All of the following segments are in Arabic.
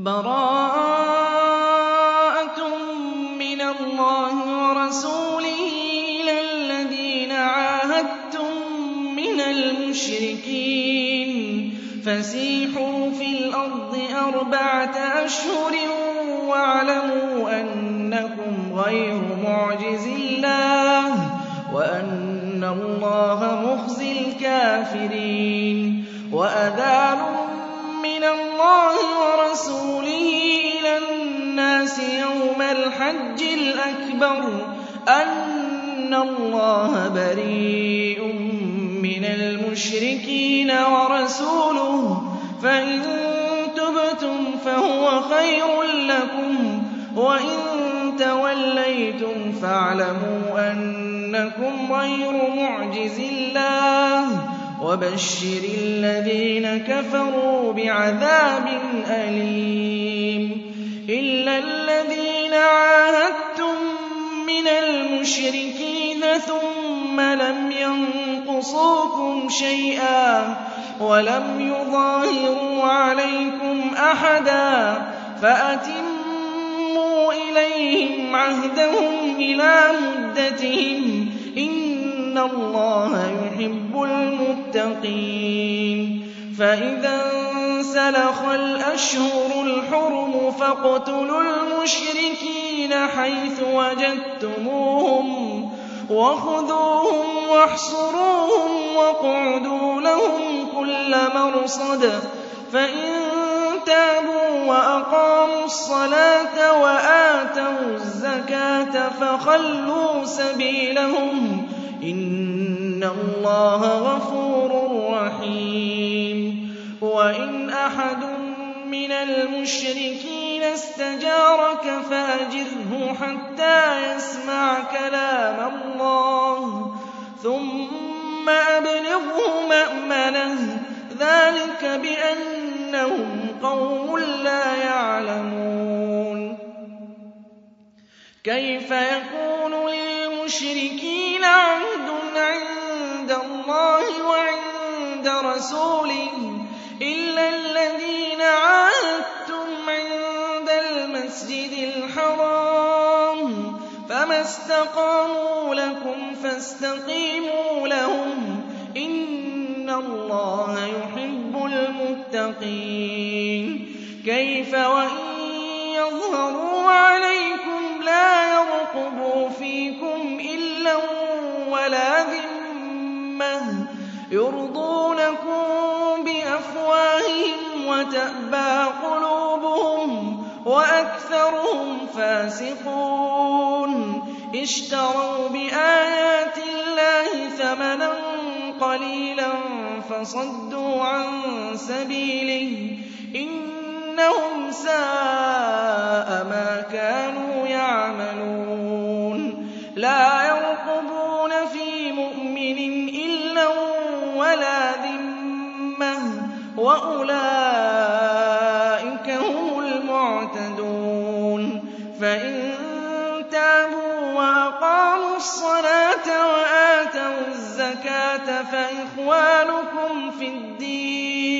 بَرَاءَةٌ مِّنَ اللَّهِ وَرَسُولِهِ إِلَى الَّذِينَ عَاهَدتُّم مِّنَ الْمُشْرِكِينَ. فَسِيحُوا فِي الْأَرْضِ أَرْبَعَةَ أَشْهُرٍ وَاعْلَمُوا أَنَّكُمْ غَيْرُ مُعْجِزِي اللَّهِ وَأَنَّ اللَّهَ مُخْزِي الْكَافِرِينَ. وَأَذَانٌ مِّنَ اللَّهِ وَرَسُولِهِ إِلَى النَّاسِ يَوْمَ الْحَجِّ الْأَكْبَرِ أَنَّ اللَّهَ بَرِيءٌ مِّنَ الْمُشْرِكِينَ وَرَسُولُهُ فَإِن تُبْتُمْ فَهُوَ خَيْرٌ لَّكُمْ وَإِن تَوَلَّيْتُمْ فَاعْلَمُوا أَنَّكُمْ غَيْرُ مُعْجِزِي اللَّهِ وَبَشِّرِ الَّذِينَ كَفَرُوا بِعَذَابٍ أَلِيمٍ إِلَّا الَّذِينَ عَاهَدتُّم مِّنَ الْمُشْرِكِينَ ثُمَّ لَمْ يَنقُصُوكُمْ شَيْئًا وَلَمْ يُظَاهِرُوا عَلَيْكُمْ أَحَدًا فَأَتِمُّوا إِلَيْهِمْ عَهْدَهُمْ إِلَىٰ مُدَّتِهِمْ إِنَّ اللَّهَ يُحِبُّ الْمُتَّقِينَ فَإِذَا انسَلَخَ الْأَشْهُرُ الْحُرُمُ فَاقْتُلُوا الْمُشْرِكِينَ حَيْثُ وَجَدتُّمُوهُمْ وَخُذُوهُمْ وَاحْصُرُوهُمْ وَاقْعُدُوا لَهُمْ كُلَّ مَرْصَدٍ فَإِن تَابُوا وَأَقَامُوا الصَّلَاةَ وَآتَوُا الزَّكَاةَ فَخَلُّوا سَبِيلَهُمْ ۚ إِنَّ اللَّهَ غَفُورٌ رَّحِيمٌ وَإِنْ أَحَدٌ مِّنَ الْمُشْرِكِينَ اسْتَجَارَكَ فَأَجِرْهُ حَتَّىٰ يَسْمَعَ كَلَامَ اللَّهِ ثُمَّ أَبْلِغْهُ مَأْمَنَهُ ۚ ذَٰلِكَ بِأَنَّهُمْ قَوْمٌ لَّا يَعْلَمُونَ كَيْفَ يَكُونُ لِلْمُشْرِكِينَ عَهْدٌ عِندَ اللَّهِ وَعِندَ رَسُولِهِ إِلَّا الَّذِينَ عَاهَدتُّمْ عِندَ الْمَسْجِدِ الْحَرَامِ ۖ فَمَا اسْتَقَامُوا لَكُمْ فَاسْتَقِيمُوا لَهُمْ ۚ إِنَّ اللَّهَ يُحِبُّ الْمُتَّقِينَ كَيْفَ وَإِن يَظْهَرُوا عَلَيْكُمْ لَا يَرْقُبُوا فِيكُمْ إِلًّا وَلَا ذِمَّةً. يُرْضُونَكُم بِأَفْوَاهِهِمْ وَتَأْبَىٰ قُلُوبُهُمْ وَأَكْثَرُهُمْ فَاسِقُونَ. اشْتَرَوْا بِآيَاتِ اللَّهِ ثَمَنًا قَلِيلًا فَصَدُّوا عَن سَبِيلِهِ ۚ. إِنَّهُمْ سَاءَ مَا كَانُوا يَعْمَلُونَ. لَا يَرْقُبُونَ فِي مُؤْمِنٍ إِلًّا وَلَا ذِمَّةً ۚ وَأُولَٰئِكَ هُمُ الْمُعْتَدُونَ. فَإِن تَابُوا وَأَقَامُوا الصَّلَاةَ وَآتَوُا الزَّكَاةَ فَإِخْوَانُكُمْ فِي الدِّينِ ۗ.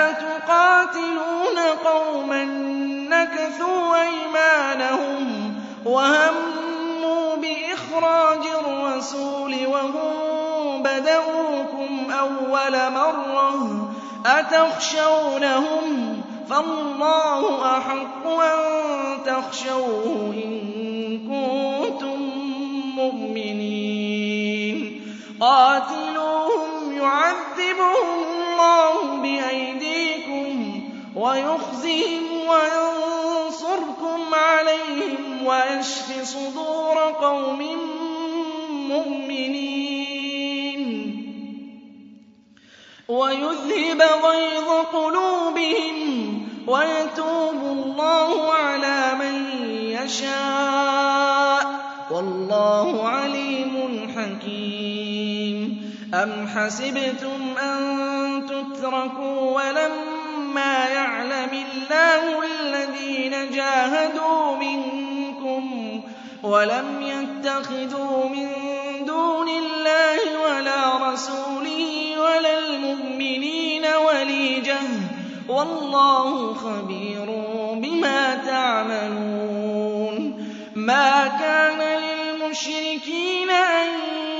تُقَاتِلُونَ قَوْمًا نَّكَثُوا أَيْمَانَهُمْ وَهَمُّوا بِإِخْرَاجِ الرَّسُولِ وَهُم بَدَءُوكُمْ أَوَّلَ مَرَّةٍ أَتَخْشَوْنَهُمْ ۚ فَاللَّهُ أَحَقُّ أَن تَخْشَوْهُ إِن كُنتُم مُّؤْمِنِينَ. قَاتِلُوهُمْ يُعَذِّبْهُمُ اللَّهُ بِأَيْدِيكُمْ وَيُخْزِهِمْ وَيَنصُرْكُمْ عَلَيْهِمْ وَيَشْفِ صُدُورَ قَوْمٍ مُّؤْمِنِينَ. وَيُذْهِبَ غَيْظَ قُلُوبِهِمْ وَيَتُوبُ اللَّهُ عَلَىٰ يَشَاءُ ۗ. وَاللَّهُ عَلِيمٌ حَكِيمٌ. أَمْ حَسِبْتُمْ أَن تُتْرَكُوا وَلَمَّا يَعْلَمِ اللَّهُ الَّذِينَ جَاهَدُوا مِنكُمْ وَلَمْ يَتَّخِذُوا مِن دُونِ اللَّهِ وَلَا رَسُولِهِ وَلَا الْمُؤْمِنِينَ وَلِيجَةً ۚ وَاللَّهُ خَبِيرٌ بِمَا تَعْمَلُونَ. مَا كَانَ لِلْمُشْرِكِينَ أَن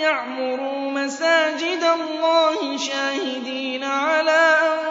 يَعْمُرُوا مَسَاجِدَ اللَّهِ شَاهِدِينَ عَلَىٰ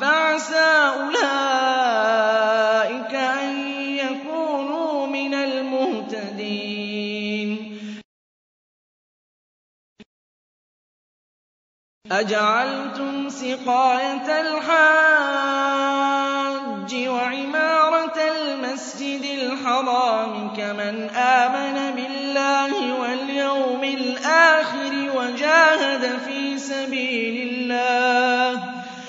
فَعَسَىٰ أُولَٰئِكَ أَن يَكُونُوا مِنَ الْمُهْتَدِينَ. أَجَعَلْتُمْ سِقَايَةَ الْحَاجِّ وَعِمَارَةَ الْمَسْجِدِ الْحَرَامِ كَمَنْ آمَنَ بِاللَّهِ وَالْيَوْمِ الْآخِرِ وَجَاهَدَ فِي سَبِيلِ اللَّهِ ۚ.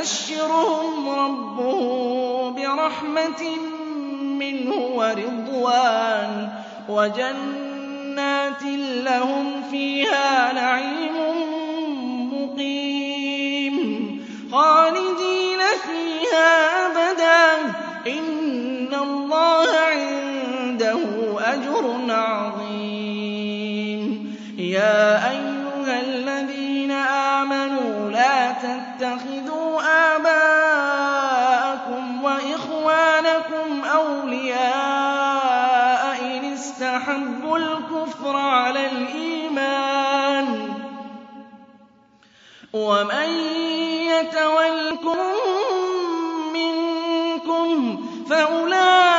يُبَشِّرُهُمْ رَبُّهُم بِرَحْمَةٍ مِّنْهُ وَرِضْوَانٍ وَجَنَّاتٍ لَّهُمْ فِيهَا نَعِيمٌ مُّقِيمٌ خَالِدِينَ فِيهَا أَبَدًا ۚ إِنَّ اللَّهَ عِندَهُ أَجْرٌ عَظِيمٌ. يَا أَيُّهَا الَّذِينَ آمَنُوا لَا تَتَّخِذُوا آبَاءَكُمْ وَإِخْوَانَكُمْ أَوْلِيَاءَ إِنِ اسْتَحَبُّوا الْكُفْرَ عَلَى الْإِيمَانِ ۚ وَمَن يَتَوَلَّهُم مِّنكُمْ فَأُولَٰئِكَ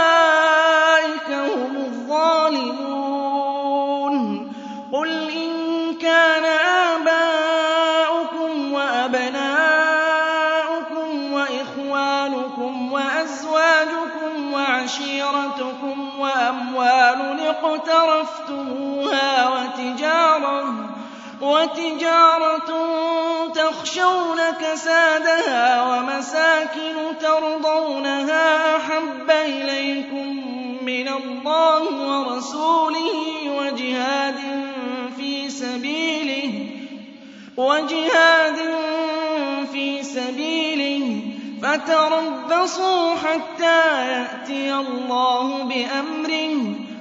اقْتَرَفْتُمُوهَا وَتِجَارَةٌ تَخْشَوْنَ كَسَادَهَا وَمَسَاكِنُ تَرْضَوْنَهَا أَحَبَّ إِلَيْكُم مِّنَ اللَّهِ وَرَسُولِهِ وَجِهَادٍ فِي سَبِيلِهِ. فَتَرَبَّصُوا حَتَّىٰ يَأْتِيَ اللَّهُ بِأَمْرِهِ ۗ.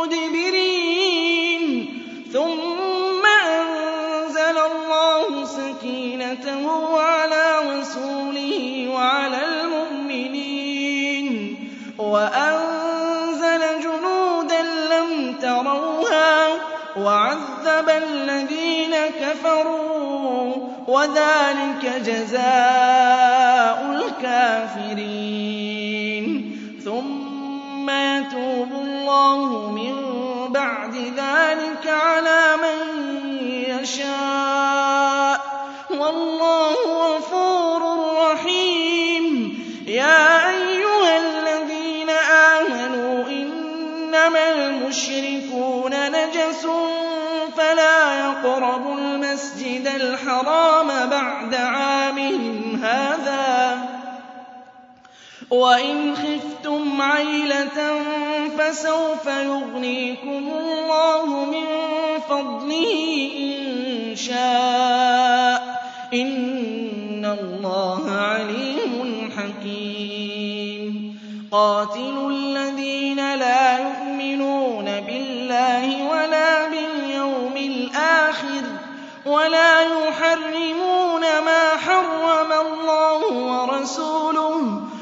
مُّدْبِرِينَ. ثُمَّ أَنزَلَ اللَّهُ سَكِينَتَهُ عَلَىٰ رَسُولِهِ وَعَلَى الْمُؤْمِنِينَ. وَأَنزَلَ جُنُودًا لَّمْ تَرَوْهَا. وَعَذَّبَ الَّذِينَ كَفَرُوا ۚ. وَذَٰلِكَ جَزَاءُ الْكَافِرِينَ. عَلَىٰ مَن يَشَاءُ ۚ. وَاللَّهُ غَفُورٌ رَّحِيمٌ. يَا أَيُّهَا الَّذِينَ آمَنُوا إِنَّمَا الْمُشْرِكُونَ نَجَسٌ فَلَا يَقْرَبُوا الْمَسْجِدَ الْحَرَامَ بَعْدَ عَامِهِمْ هَٰذَا وَإِنْ خِفْتُمْ عَيْلَةً فَسَوْفَ يُغْنِيكُمُ اللَّهُ مِن فَضْلِهِ إِن شَاءَ ۚ إِنَّ اللَّهَ عَلِيمٌ حَكِيمٌ. قَاتِلُوا الَّذِينَ لَا يُؤْمِنُونَ بِاللَّهِ وَلَا بِالْيَوْمِ الْآخِرِ وَلَا يُحَرِّمُونَ مَا حَرَّمَ اللَّهُ وَرَسُولُهُ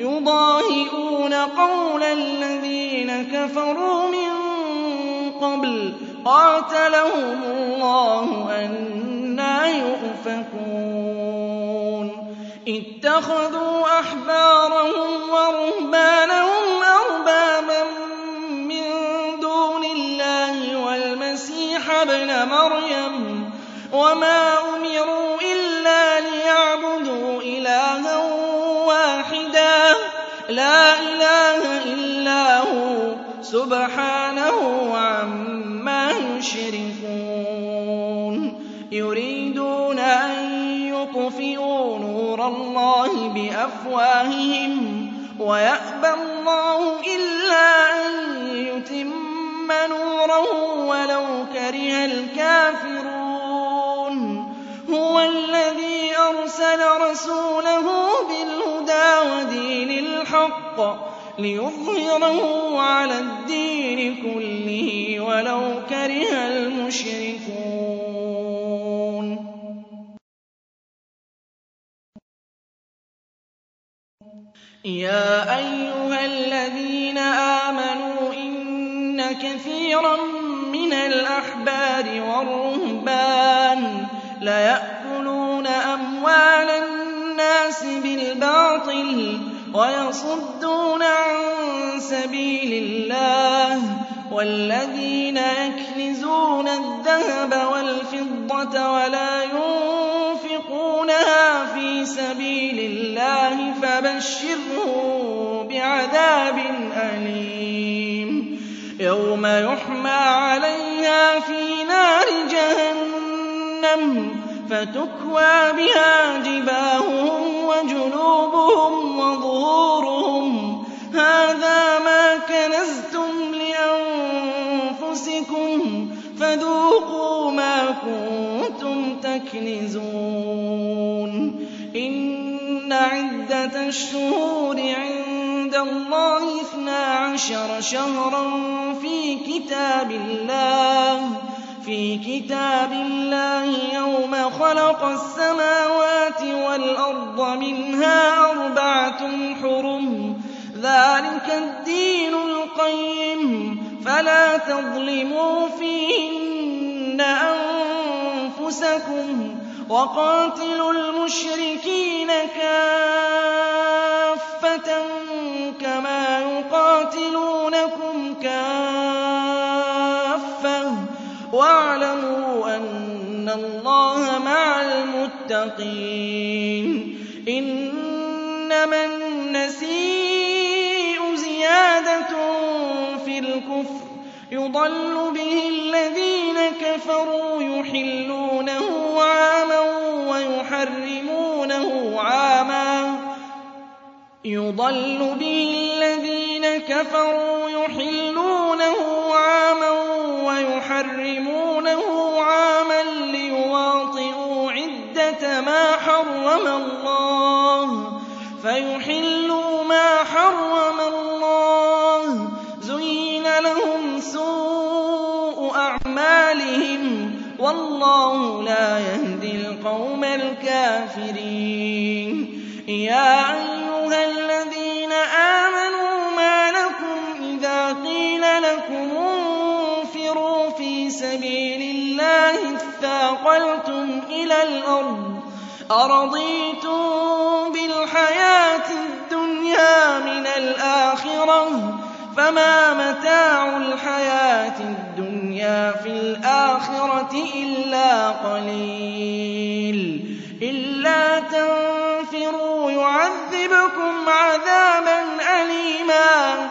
يُضَاهِئُونَ قَوْلَ الَّذِينَ كَفَرُوا مِن قَبْلُ. قَاتَلَهُمُ اللَّهُ ۖ أَنَّىٰ يُؤْفَكُونَ. اتَّخَذُوا أَحْبَارَهُمْ وَرُهْبَانَهُمْ أَرْبَابًا مِّن دُونِ اللَّهِ وَالْمَسِيحَ ابْنَ مَرْيَمَ. وَمَا أُمِرُوا لَّا إِلَٰهَ إِلَّا هُوَ ۚ سُبْحَانَهُ عَمَّا يُشْرِكُونَ. يُرِيدُونَ أَن يُطْفِئُوا نُورَ اللَّهِ بِأَفْوَاهِهِمْ وَيَأْبَى اللَّهُ إِلَّا أَن يُتِمَّ نُورَهُ وَلَوْ كَرِهَ الْكَافِرُونَ. هُوَ الَّذِي أَرْسَلَ رَسُولَهُ بِالْهُدَىٰ وَدِينِ الْحَقِّ لِيُظْهِرَهُ عَلَى الدِّينِ كُلِّهِ وَلَوْ كَرِهَ الْمُشْرِكُونَ. يَا أَيُّهَا الَّذِينَ آمَنُوا إِنَّ كَثِيرًا مِّنَ الْأَحْبَارِ وَالرُّهْبَانِ لَيَأْكُلُونَ أَمْوَالَ النَّاسِ بِالْبَاطِلِ وَيَصُدُّونَ عَن سَبِيلِ اللَّهِ ۗ وَالَّذِينَ يَكْنِزُونَ الذَّهَبَ وَالْفِضَّةَ وَلَا يُنفِقُونَهَا فِي سَبِيلِ اللَّهِ فَبَشِّرْهُم بِعَذَابٍ أَلِيمٍ. يَوْمَ يُحْمَىٰ عَلَيْهَا فِي نَارِ جَهَنَّمَ. فَتُكْوَىٰ بِهَا جِبَاهُهُمْ وَجُنُوبُهُمْ وَظُهُورُهُمْ. هَٰذَا مَا كَنَزْتُمْ لِأَنفُسِكُمْ فَذُوقُوا مَا كُنتُمْ تَكْنِزُونَ. إِنَّ عِدَّةَ الشُّهُورِ عِندَ اللَّهِ اثْنَا عَشَرَ شَهْرًا فِي كِتَابِ اللَّهِ يَوْمَ خَلَقَ السَّمَاوَاتِ وَالْأَرْضَ مِنْهَا أَرْبَعَةٌ حُرُمٌ ۚ. ذَٰلِكَ الدِّينُ الْقَيِّمُ ۚ. فَلَا تَظْلِمُوا فِيهِنَّ أَنفُسَكُمْ ۚ وَقَاتِلُوا الْمُشْرِكِينَ كَافَّةً كَمَا يُقَاتِلُونَكُمْ كَافَّةً ۚ. وَاعْلَمُوا أَنَّ اللَّهَ مَعَ الْمُتَّقِينَ. إِنَّمَا النَّسِيءُ زِيَادَةٌ فِي الْكُفْرِ. يُضَلُّ بِهِ الَّذِينَ كَفَرُوا يُحِلُّونَهُ عَامًا وَيُحَرِّمُونَهُ حَرَّمَ اللَّهُ فَيُحِلُّوا مَا حَرَّمَ اللَّهُ ۚ. زُيِّنَ لَهُمْ سُوءُ أَعْمَالِهِمْ ۗ. وَاللَّهُ لَا يَهْدِي الْقَوْمَ الْكَافِرِينَ. يَا أَيُّهَا الَّذِينَ آمَنُوا مَا لَكُمْ إِذَا قِيلَ لَكُمُ انفِرُوا سَبِيلِ اللَّهِ اثَّاقَلْتُمْ إِلَى الْأَرْضِ أَرَضِيتُم بِالْحَيَاةِ الدُّنْيَا مِنَ الْآخِرَةِ؟ فَمَا مَتَاعُ الْحَيَاةِ الدُّنْيَا فِي الْآخِرَةِ إِلَّا قَلِيلٌ. إِلَّا تَنفِرُوا يُعَذِّبْكُمْ عَذَابًا أَلِيمًا.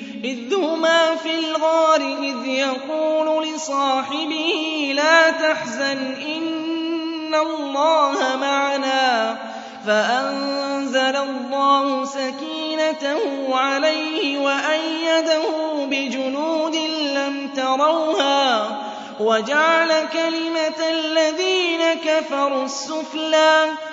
إِذْ هُمَا فِي الْغَارِ إِذْ يَقُولُ لِصَاحِبِهِ لَا تَحْزَنْ إِنَّ اللَّهَ مَعَنَا فَأَنزَلَ اللَّهُ سَكِينَتَهُ عَلَيْهِ وَأَيَّدَهُ بِجُنُودٍ لَّمْ تَرَوْهَا وَجَعَلَ كَلِمَةَ الَّذِينَ كَفَرُوا السُّفْلَىٰ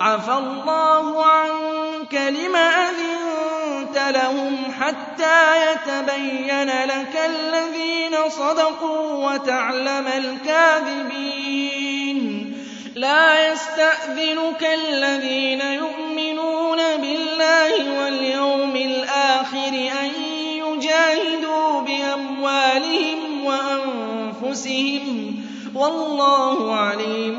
عَفَا اللَّهُ عَنكَ لِمَ أَذِنتَ لَهُمْ حَتَّىٰ يَتَبَيَّنَ لَكَ الَّذِينَ صَدَقُوا وَتَعْلَمَ الْكَاذِبِينَ. لَا يَسْتَأْذِنُكَ الَّذِينَ يُؤْمِنُونَ بِاللَّهِ وَالْيَوْمِ الْآخِرِ أَن يُجَاهِدُوا بِأَمْوَالِهِمْ وَأَنفُسِهِمْ ۗ. وَاللَّهُ عَلِيمٌ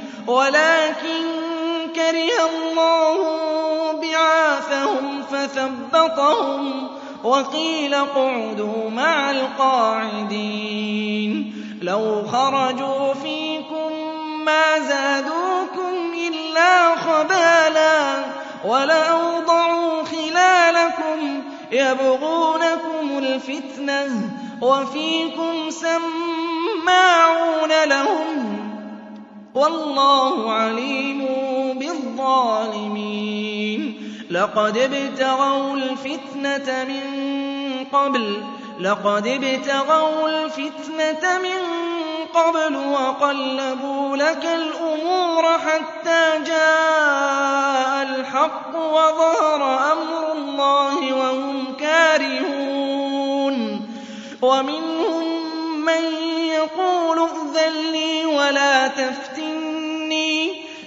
كَرِهَ اللَّهُ بِعَاثَهُمْ فَثَبَّطَهُمْ وَقِيلَ اقْعُدُوا مَعَ الْقَاعِدِينَ. لَوْ خَرَجُوا فِيكُم مَّا زَادُوكُمْ إِلَّا خَبَالًا وَلَأَوْضَعُوا خِلَالَكُمْ يَبْغُونَكُمُ الْفِتْنَةَ وَفِيكُمْ سَمَّاعُونَ لَهُمْ ۗ وَاللَّهُ عَلِيمٌ بِالظَّالِمِينَ. لَقَدِ ابْتَغَوُا الْفِتْنَةَ مِن قَبْلُ لَقَدِ ابْتَغَوُا الْفِتْنَةَ مِن قَبْلُ وَقَلَّبُوا لَكَ الْأُمُورَ حَتَّىٰ جَاءَ الْحَقُّ وَظَهَرَ أَمْرُ اللَّهِ وَهُمْ كَارِهُونَ. وَمِنْهُم مَّن يَقُولُ ائْذَن لِّي وَلَا تَفْتِنِّي ۚ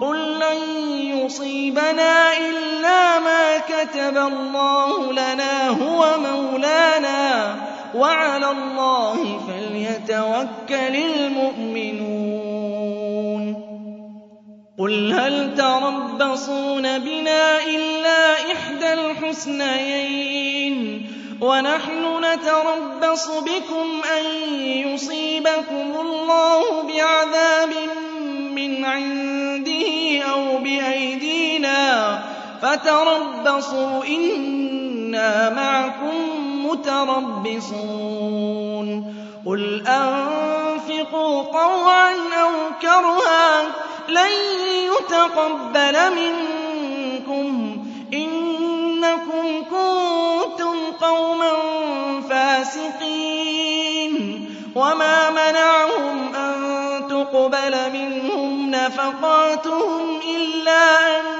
قُل لَّن يُصِيبَنَا إِلَّا مَا كَتَبَ اللَّهُ لَنَا هُوَ مَوْلَانَا ۚ وَعَلَى اللَّهِ فَلْيَتَوَكَّلِ الْمُؤْمِنُونَ قُلْ هَلْ تَرَبَّصُونَ بِنَا إِلَّا إِحْدَى الْحُسْنَيَيْنِ وَنَحْنُ نَتَرَبَّصُ بِكُمْ أَن يُصِيبَكُمُ اللَّهُ فَتَرَبَّصُوا إِنَّا مَعَكُم مُّتَرَبِّصُونَ. قُلْ أَنفِقُوا طَوْعًا أَوْ كَرْهًا لَّن يُتَقَبَّلَ مِنكُمْ. إِنَّكُمْ كُنتُمْ قَوْمًا فَاسِقِينَ. وَمَا مَنَعَهُمْ أَن تُقْبَلَ مِنْهُمْ نَفَقَاتُهُمْ إِلَّا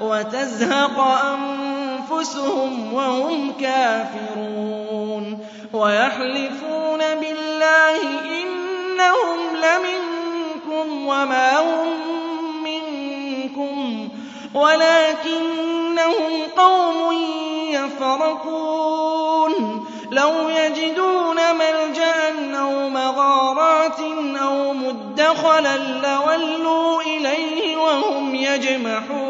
وَتَزْهَقَ أَنفُسُهُمْ وَهُمْ كَافِرُونَ وَيَحْلِفُونَ بِاللَّهِ إِنَّهُمْ لَمِنكُمْ وَمَا هُم مِّنكُمْ وَلَٰكِنَّهُمْ قَوْمٌ يَفْرَقُونَ لَوْ يَجِدُونَ مَلْجَأً أَوْ مَغَارَاتٍ أَوْ مُدَّخَلًا لَّوَلُّوا إِلَيْهِ وَهُمْ يَجْمَحُونَ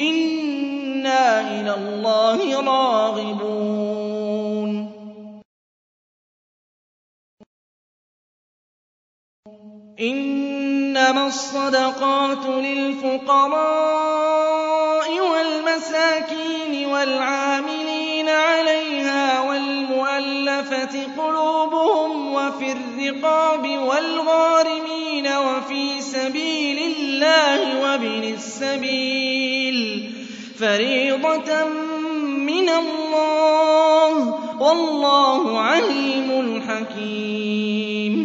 إِنَّا إِلَى اللَّهِ رَاغِبُونَ إِنَّمَا الصَّدَقَاتُ لِلْفُقَرَاءِ وَالْمَسَاكِينِ وَالْعَامِلِينَ عَلَيْهَا وَالْمُؤَلَّفَةِ قُلُوبُهُمْ وَفِي الرِّقَابِ وَالْغَارِمِينَ وَفِي سَبِيلِ اللَّهِ وَابْنِ السَّبِيلِ فَرِيضَةً مِّنَ اللَّهِ ۗ وَاللَّهُ عَلِيمٌ حَكِيمٌ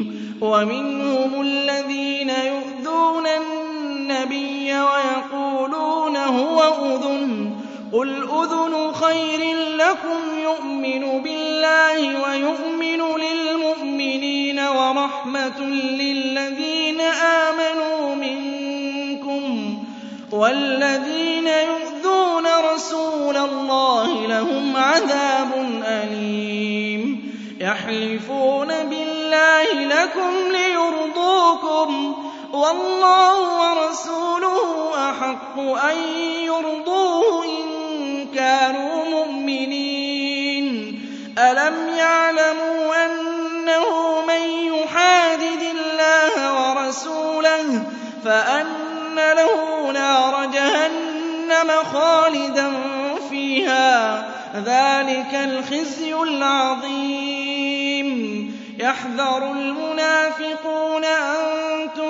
وَمِنْهُمُ الَّذِينَ يُؤْذُونَ النَّبِيَّ وَيَقُولُونَ هُوَ أُذُنٌ ۚ قُلْ أُذُنُ خَيْرٍ لَّكُمْ يُؤْمِنُ بِاللَّهِ وَيُؤْمِنُ لِلْمُؤْمِنِينَ وَرَحْمَةٌ لِّلَّذِينَ آمَنُوا مِنكُمْ ۚ وَالَّذِينَ يُؤْذُونَ رَسُولَ اللَّهِ لَهُمْ عَذَابٌ أَلِيمٌ يَحْلِفُونَ بِاللَّهِ لَكُمْ لِيُرْضُوكُمْ ۗ وَاللَّهُ وَرَسُولُهُ أَحَقُّ أَن يُرْضُوهُ كَانُوا مُؤْمِنِينَ. أَلَمْ يَعْلَمُوا أَنَّهُ مَن يُحَادِدِ اللَّهَ وَرَسُولَهُ فَأَنَّ لَهُ نَارَ جَهَنَّمَ خَالِدًا فِيهَا ۚ؟ ذَٰلِكَ الْخِزْيُ الْعَظِيمُ. يَحْذَرُ الْمُنَافِقُونَ أَن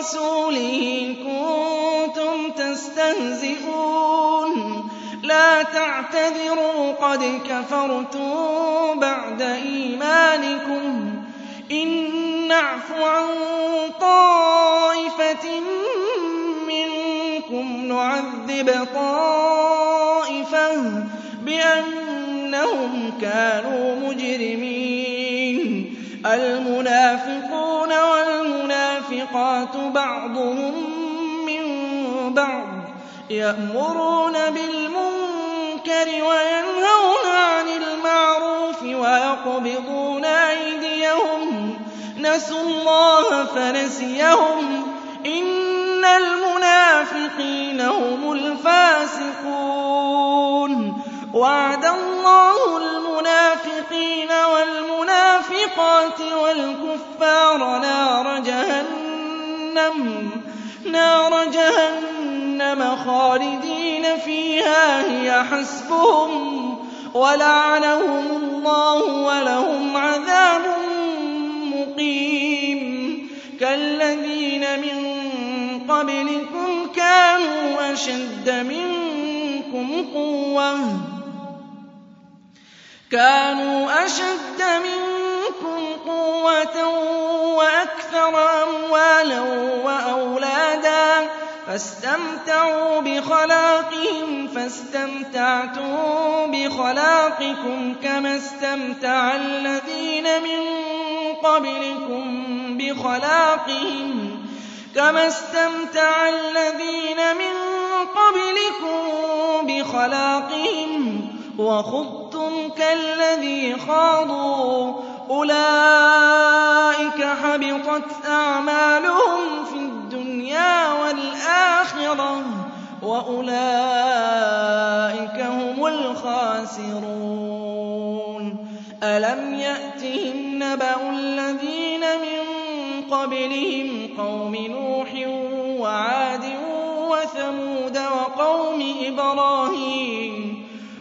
وَرَسُولِهِ كُنتُمْ تَسْتَهْزِئُونَ. لَا تَعْتَذِرُوا قَدْ كَفَرْتُم بَعْدَ إِيمَانِكُمْ ۚ. إِن نَّعْفُ عَن طَائِفَةٍ مِّنكُمْ نُعَذِّبْ طَائِفَةً بِأَنَّهُمْ كَانُوا مُجْرِمِينَ. وَالْمُنَافِقَاتُ بَعْضُهُم مِّن بَعْضٍ يَأْمُرُونَ بِالْمُنكَرِ وَيَنْهَوْنَ عَنِ الْمَعْرُوفِ وَيَقْبِضُونَ أَيْدِيَهُمْ ۚ. نَسُوا اللَّهَ فَنَسِيَهُمْ ۗ. إِنَّ الْمُنَافِقِينَ هُمُ الْفَاسِقُونَ. وَعَدَ اللَّهُ الْمُنَافِقِينَ وَالْمُنَافِقَاتِ وَالْكُفَّارَ نَارَ جَهَنَّمَ خَالِدِينَ فِيهَا هِيَ حَسْبُهُمْ وَلَعَنَهُمُ اللَّهُ وَلَهُمْ عَذَابٌ مُّقِيمٌ. كَالَّذِينَ مِن قَبْلِكُمْ كَانُوا أَشَدَّ مِنكُمْ قُوَّةً كانوا أشد منكم قوة وأكثر أموالا وأولادا فاستمتعوا بخلاقهم فاستمتعتم بخلاقكم كما استمتع الذين من قبلكم بخلاقهم. كما استمتع الذين من قبلكم بخلاقهم. وخضتم كالذي خاضوا أولئك حبطت أعمالهم في الدنيا والآخرة وأولئك هم الخاسرون ألم يأتهم نبأ الذين من قبلهم قوم نوح وعاد وثمود وقوم إبراهيم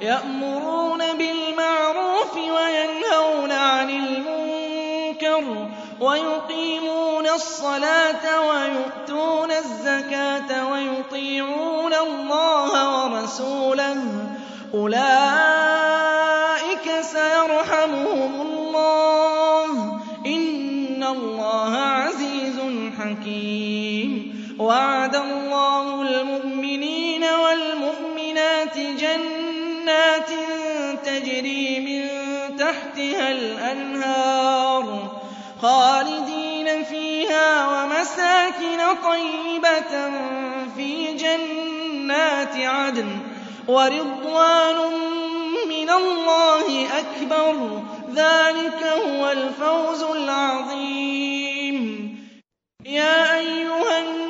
يأمرون بالمعروف وينهون عن المنكر ويقيمون الصلاة ويؤتون الزكاة ويطيعون الله ورسوله. أولئك سيرحمهم الله. إن الله عزيز حكيم. جنات تجري من تحتها الأنهار خالدين فيها ومساكن طيبة في جنات عدن ورضوان من الله أكبر ذلك هو الفوز العظيم. يا أيها النبي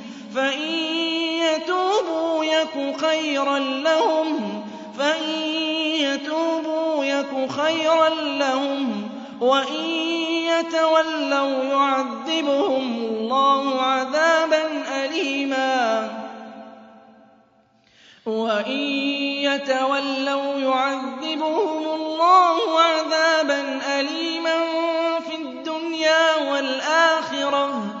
فإن يتوبوا يك خيرا لهم فإن يتوبوا يك خيرا لهم وإن يتولوا يعذبهم الله عذابا أليما وإن يتولوا يعذبهم الله عذابا أليما في الدنيا والآخرة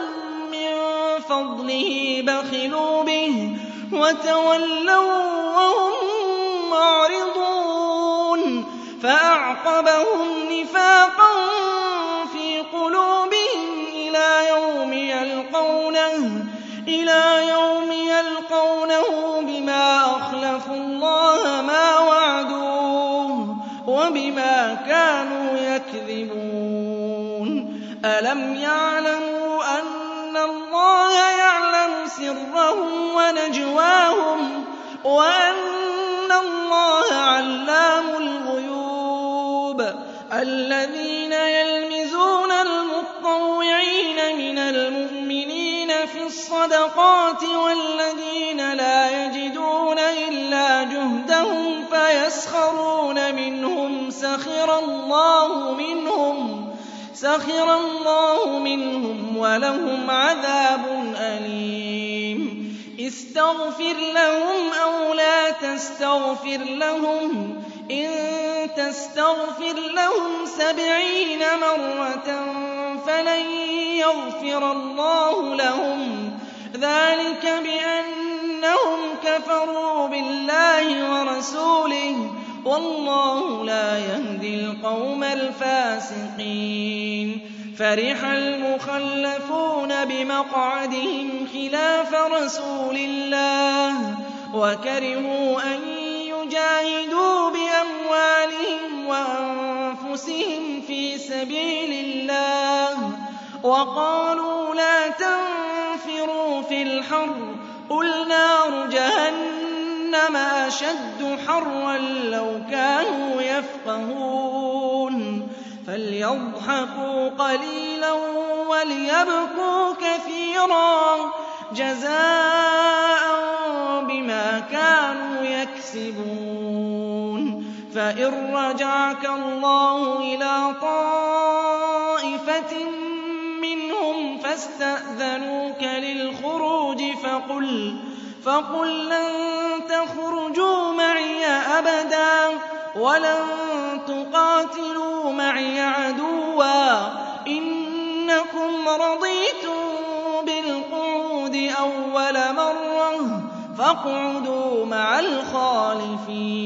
فضله بخلوا به وتولوا وهم معرضون فأعقبهم نفاقا في قلوبهم إلى يوم يلقونه إِلَىٰ يَوْمِ يَلْقَوْنَهُ بِمَا أَخْلَفُوا اللَّهَ مَا وَعَدُوهُ وَبِمَا كَانُوا يَكْذِبُونَ. أَلَمْ يَعْلَمُ سِرَّهُمْ وَنَجْوَاهُمْ وَأَنَّ اللَّهَ عَلَّامُ الْغُيُوبِ الَّذِينَ يَلْمِزُونَ الْمُطَّوِّعِينَ مِنَ الْمُؤْمِنِينَ فِي الصَّدَقَاتِ وَالَّذِينَ لَا يَجِدُونَ إِلَّا جُهْدَهُمْ فَيَسْخَرُونَ مِنْهُمْ سَخِرَ اللَّهُ مِنْهُمْ وَلَهُمْ عَذَابٌ أَلِيمٌ. اسْتَغْفِرْ لَهُمْ أَوْ لَا تَسْتَغْفِرْ لَهُمْ إِن تَسْتَغْفِرْ لَهُمْ سَبْعِينَ مَرَّةً فَلَن يَغْفِرَ اللَّهُ لَهُمْ. ذَٰلِكَ بِأَنَّهُمْ كَفَرُوا بِاللَّهِ وَرَسُولِهِ ۗ وَاللَّهُ لَا يَهْدِي الْقَوْمَ الْفَاسِقِينَ. فَرِحَ الْمُخَلَّفُونَ بِمَقْعَدِهِمْ خِلَافَ رَسُولِ اللَّهِ وَكَرِهُوا أَن يُجَاهِدُوا بِأَمْوَالِهِمْ وَأَنفُسِهِمْ فِي سَبِيلِ اللَّهِ. وَقَالُوا لَا تَنفِرُوا فِي الْحَرِّ ۗ قُلْ نَارُ جَهَنَّمَ. أَشَدُّ حَرًّا لَّوْ كَانُوا يَفْقَهُونَ. فَلْيَضْحَكُوا قَلِيلًا وَلْيَبْكُوا كَثِيرًا جَزَاءً بِمَا كَانُوا يَكْسِبُونَ. فَإِن رَّجَعَكَ اللَّهُ إِلَىٰ طَائِفَةٍ مِّنْهُمْ فَاسْتَأْذَنُوكَ لِلْخُرُوجِ فَقُل لَّن تَخْرُجُوا مَعِيَ أَبَدًا وَلَن تُقَاتِلُوا مَعِيَ عَدُوًّا ۖ إِنَّكُمْ رَضِيتُم بِالْقُعُودِ أَوَّلَ مَرَّةٍ فَاقْعُدُوا مَعَ الْخَالِفِينَ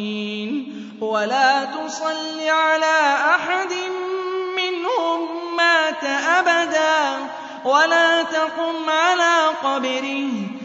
وَلَا تُصَلِّ عَلَىٰ أَحَدٍ مِّنْهُم مَّاتَ أَبَدًا وَلَا تَقُمْ عَلَىٰ قَبْرِهِ ۖ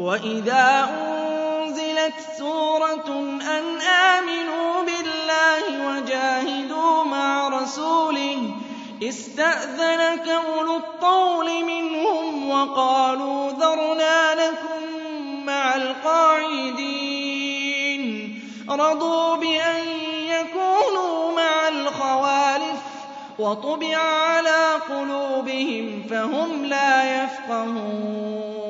وَإِذَا أُنزِلَتْ سُورَةٌ أَنْ آمِنُوا بِاللَّهِ وَجَاهِدُوا مَعَ رَسُولِهِ اسْتَأْذَنَكَ أُولُو الطَّوْلِ مِنْهُمْ وَقَالُوا ذَرْنَا نَكُن مَّعَ الْقَاعِدِينَ رَضُوا بِأَن يَكُونُوا مَعَ الْخَوَالِفِ وَطُبِعَ عَلَىٰ قُلُوبِهِمْ فَهُمْ لَا يَفْقَهُونَ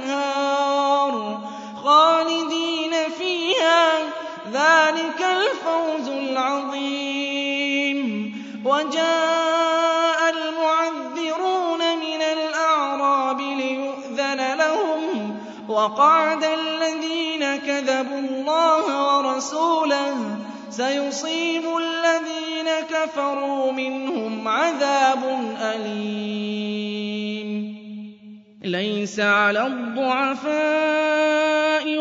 خَالِدِينَ فِيهَا ۚ. ذَٰلِكَ الْفَوْزُ الْعَظِيمُ. وَجَاءَ الْمُعَذِّرُونَ مِنَ الْأَعْرَابِ لِيُؤْذَنَ لَهُمْ ۖ. وَقَعَدَ الَّذِينَ كَذَبُوا اللَّهَ وَرَسُولَهُ ۚ. سَيُصِيبُ الَّذِينَ كَفَرُوا مِنْهُمْ عَذَابٌ أَلِيمٌ. لَيْسَ عَلَى الضُّعَفَاءِ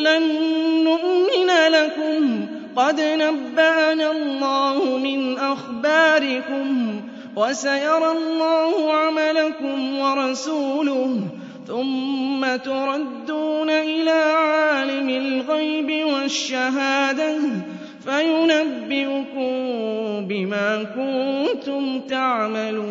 لَن نُّؤْمِنَ لَكُمْ. قَدْ نَبَّأَنَا اللَّهُ مِنْ أَخْبَارِكُمْ وَسَيَرَى اللَّهُ عَمَلَكُمْ وَرَسُولُهُ ثُمَّ تُرَدُّونَ إِلَىٰ عَالِمِ الْغَيْبِ وَالشَّهَادَةِ فَيُنَبِّئُكُم بِمَا كُنتُمْ تَعْمَلُونَ.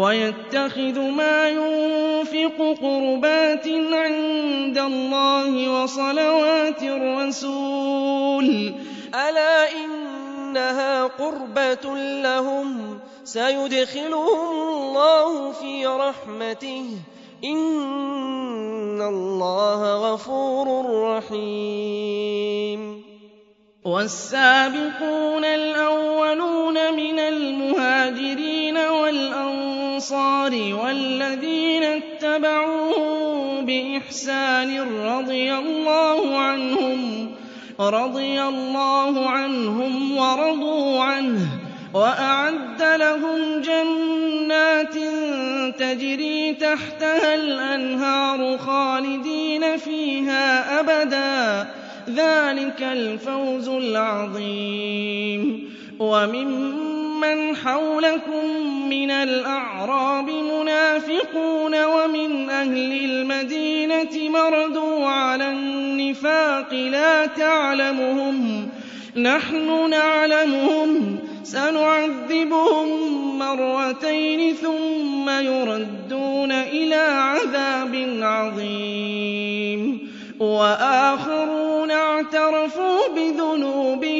وَيَتَّخِذُ مَا يُنفِقُ قُرُبَاتٍ عِندَ اللَّهِ وَصَلَوَاتِ الرَّسُولِ ۚ. أَلَا إِنَّهَا قُرْبَةٌ لَّهُمْ ۚ؟ سَيُدْخِلُهُمُ اللَّهُ فِي رَحْمَتِهِ ۗ. إِنَّ اللَّهَ غَفُورٌ رَّحِيمٌ. وَالسَّابِقُونَ الْأَوَّلُونَ مِنَ الْمُهَاجِرِينَ وَالْأَنصَارِ وَالَّذِينَ اتَّبَعُوهُم بِإِحْسَانٍ رَّضِيَ اللَّهُ عَنْهُمْ وَرَضُوا عَنْهُ وَأَعَدَّ لَهُمْ جَنَّاتٍ تَجْرِي تَحْتَهَا الْأَنْهَارُ خَالِدِينَ فِيهَا أَبَدًا ۚ. ذَٰلِكَ الْفَوْزُ الْعَظِيمُ. وَمِمَّنْ حَوْلَكُم مِّنَ الْأَعْرَابِ مُنَافِقُونَ وَمِنْ أَهْلِ الْمَدِينَةِ مَرَدُوا عَلَى النِّفَاقِ لَا تَعْلَمُهُمْ ۖ نَحْنُ نَعْلَمُهُمْ ۚ سَنُعَذِّبُهُم مَّرَّتَيْنِ ثُمَّ يُرَدُّونَ إِلَىٰ عَذَابٍ عَظِيمٍ. وَآخَرُونَ اعْتَرَفُوا بِذُنُوبِهِمْ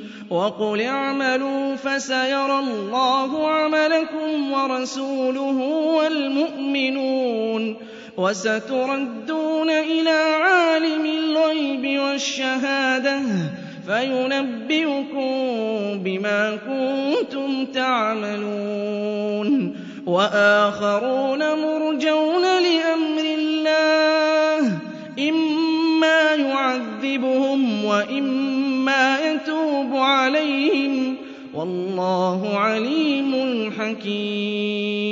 وَقُلِ اعْمَلُوا فَسَيَرَى اللَّهُ عَمَلَكُمْ وَرَسُولُهُ وَالْمُؤْمِنُونَ وَسَتُرَدُّونَ إِلَىٰ عَالِمِ الْغَيْبِ وَالشَّهَادَةِ فَيُنَبِّئُكُم بِمَا كُنتُمْ تَعْمَلُونَ وآخرون مرجون لأمر الله إما يعذبهم وإما يتوب عليهم والله عليم حكيم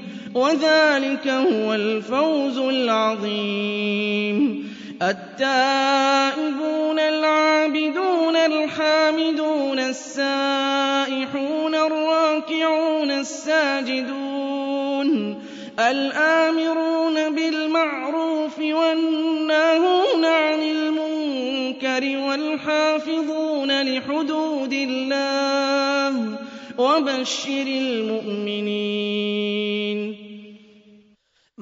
وذلك هو الفوز العظيم. التائبون العابدون الحامدون السائحون الراكعون الساجدون الآمرون بالمعروف والناهون عن المنكر والحافظون لحدود الله وبشر المؤمنين.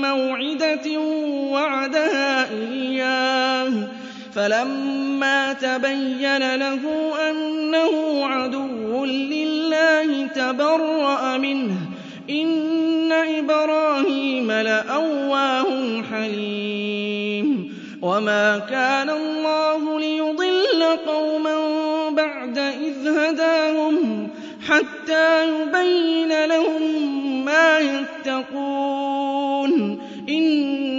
موعدة وعدها إياه. فلما تبين له أنه عدو لله تبرأ منه. إن إبراهيم لأواه حليم. وما كان الله ليضل قوما بعد إذ هداهم حتى يبين لهم ما يتقون.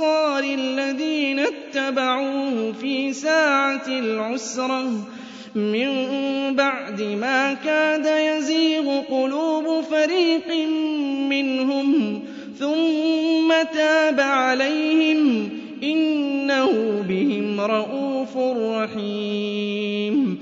الذين اتبعوه في ساعة العسرة. من بعد ما كاد يزيغ قلوب فريق منهم ثم تاب عليهم. إنه بهم رءوف رحيم.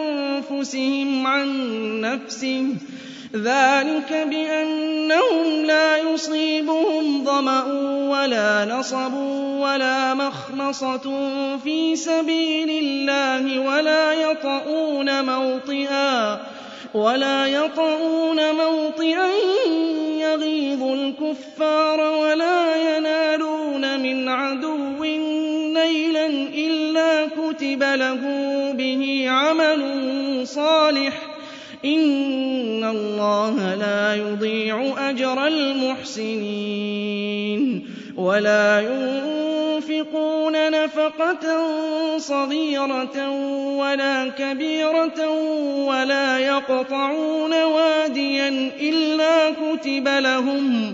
عن نفسه ذلك بأنهم لا يصيبهم ظمأ ولا نصب ولا مخمصة في سبيل الله ولا يطؤون موطئا ولا يطؤون موطئا يغيظ الكفار ولا ينالون من عدو نيلا إلا كتب له به عمل صالح إن الله لا يضيع أجر المحسنين ولا ينفقون نفقة صغيرة ولا كبيرة ولا يقطعون واديا إلا كتب لهم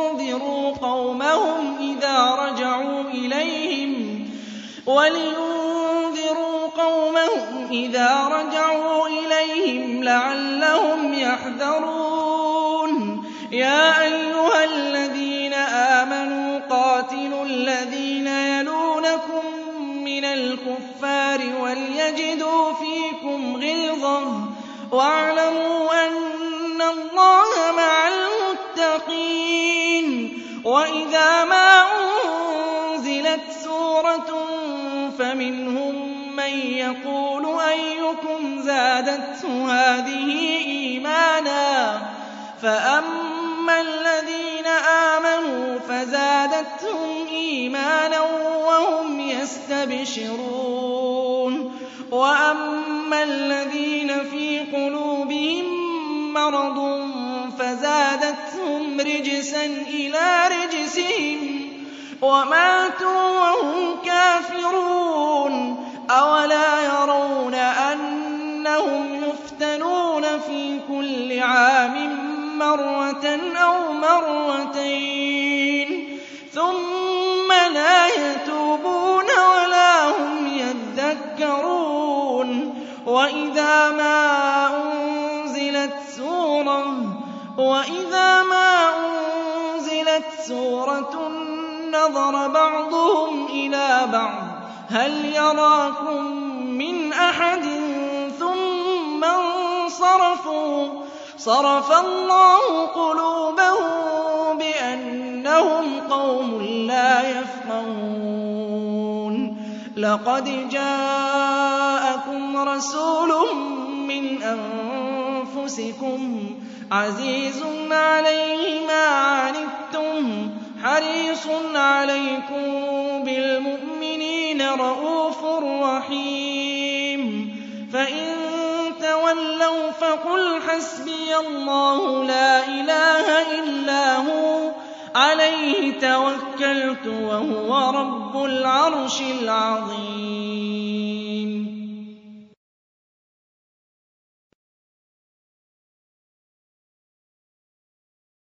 ولينذروا قومهم إذا رجعوا إليهم لعلهم يحذرون. يا أيها الذين آمنوا قاتلوا الذين يلونكم من الكفار وليجدوا فيكم غلظة. واعلموا أن الله مع المتقين. وإذا ما أنزلت سورة فمنهم من يقول أيكم زادته هذه إيمانا فأما الذين آمنوا فزادتهم إيمانا وهم يستبشرون وأما الذين في قلوبهم مرض فزادتهم رجسا إلى رجسهم وماتوا وهم كافرون أولا يرون أنهم يفتنون في كل عام مرة أو مرتين ثم لا يتوبون ولا هم يذكرون وإذا ما أنزلت سورة وإذا ما أنزلت سورة نظر بعضهم إلى بعض هل يراكم من أحد ثم انصرفوا؟ صرف الله قلوبهم بأنهم قوم لا يفقهون. لقد جاءكم رسول من أنفسكم عزيز عليه ما عنتم حريص عليكم بالمؤمنين. رؤوف رحيم. فإن تولوا فقل حسبي الله لا إله إلا هو. عليه توكلت وهو رب العرش العظيم.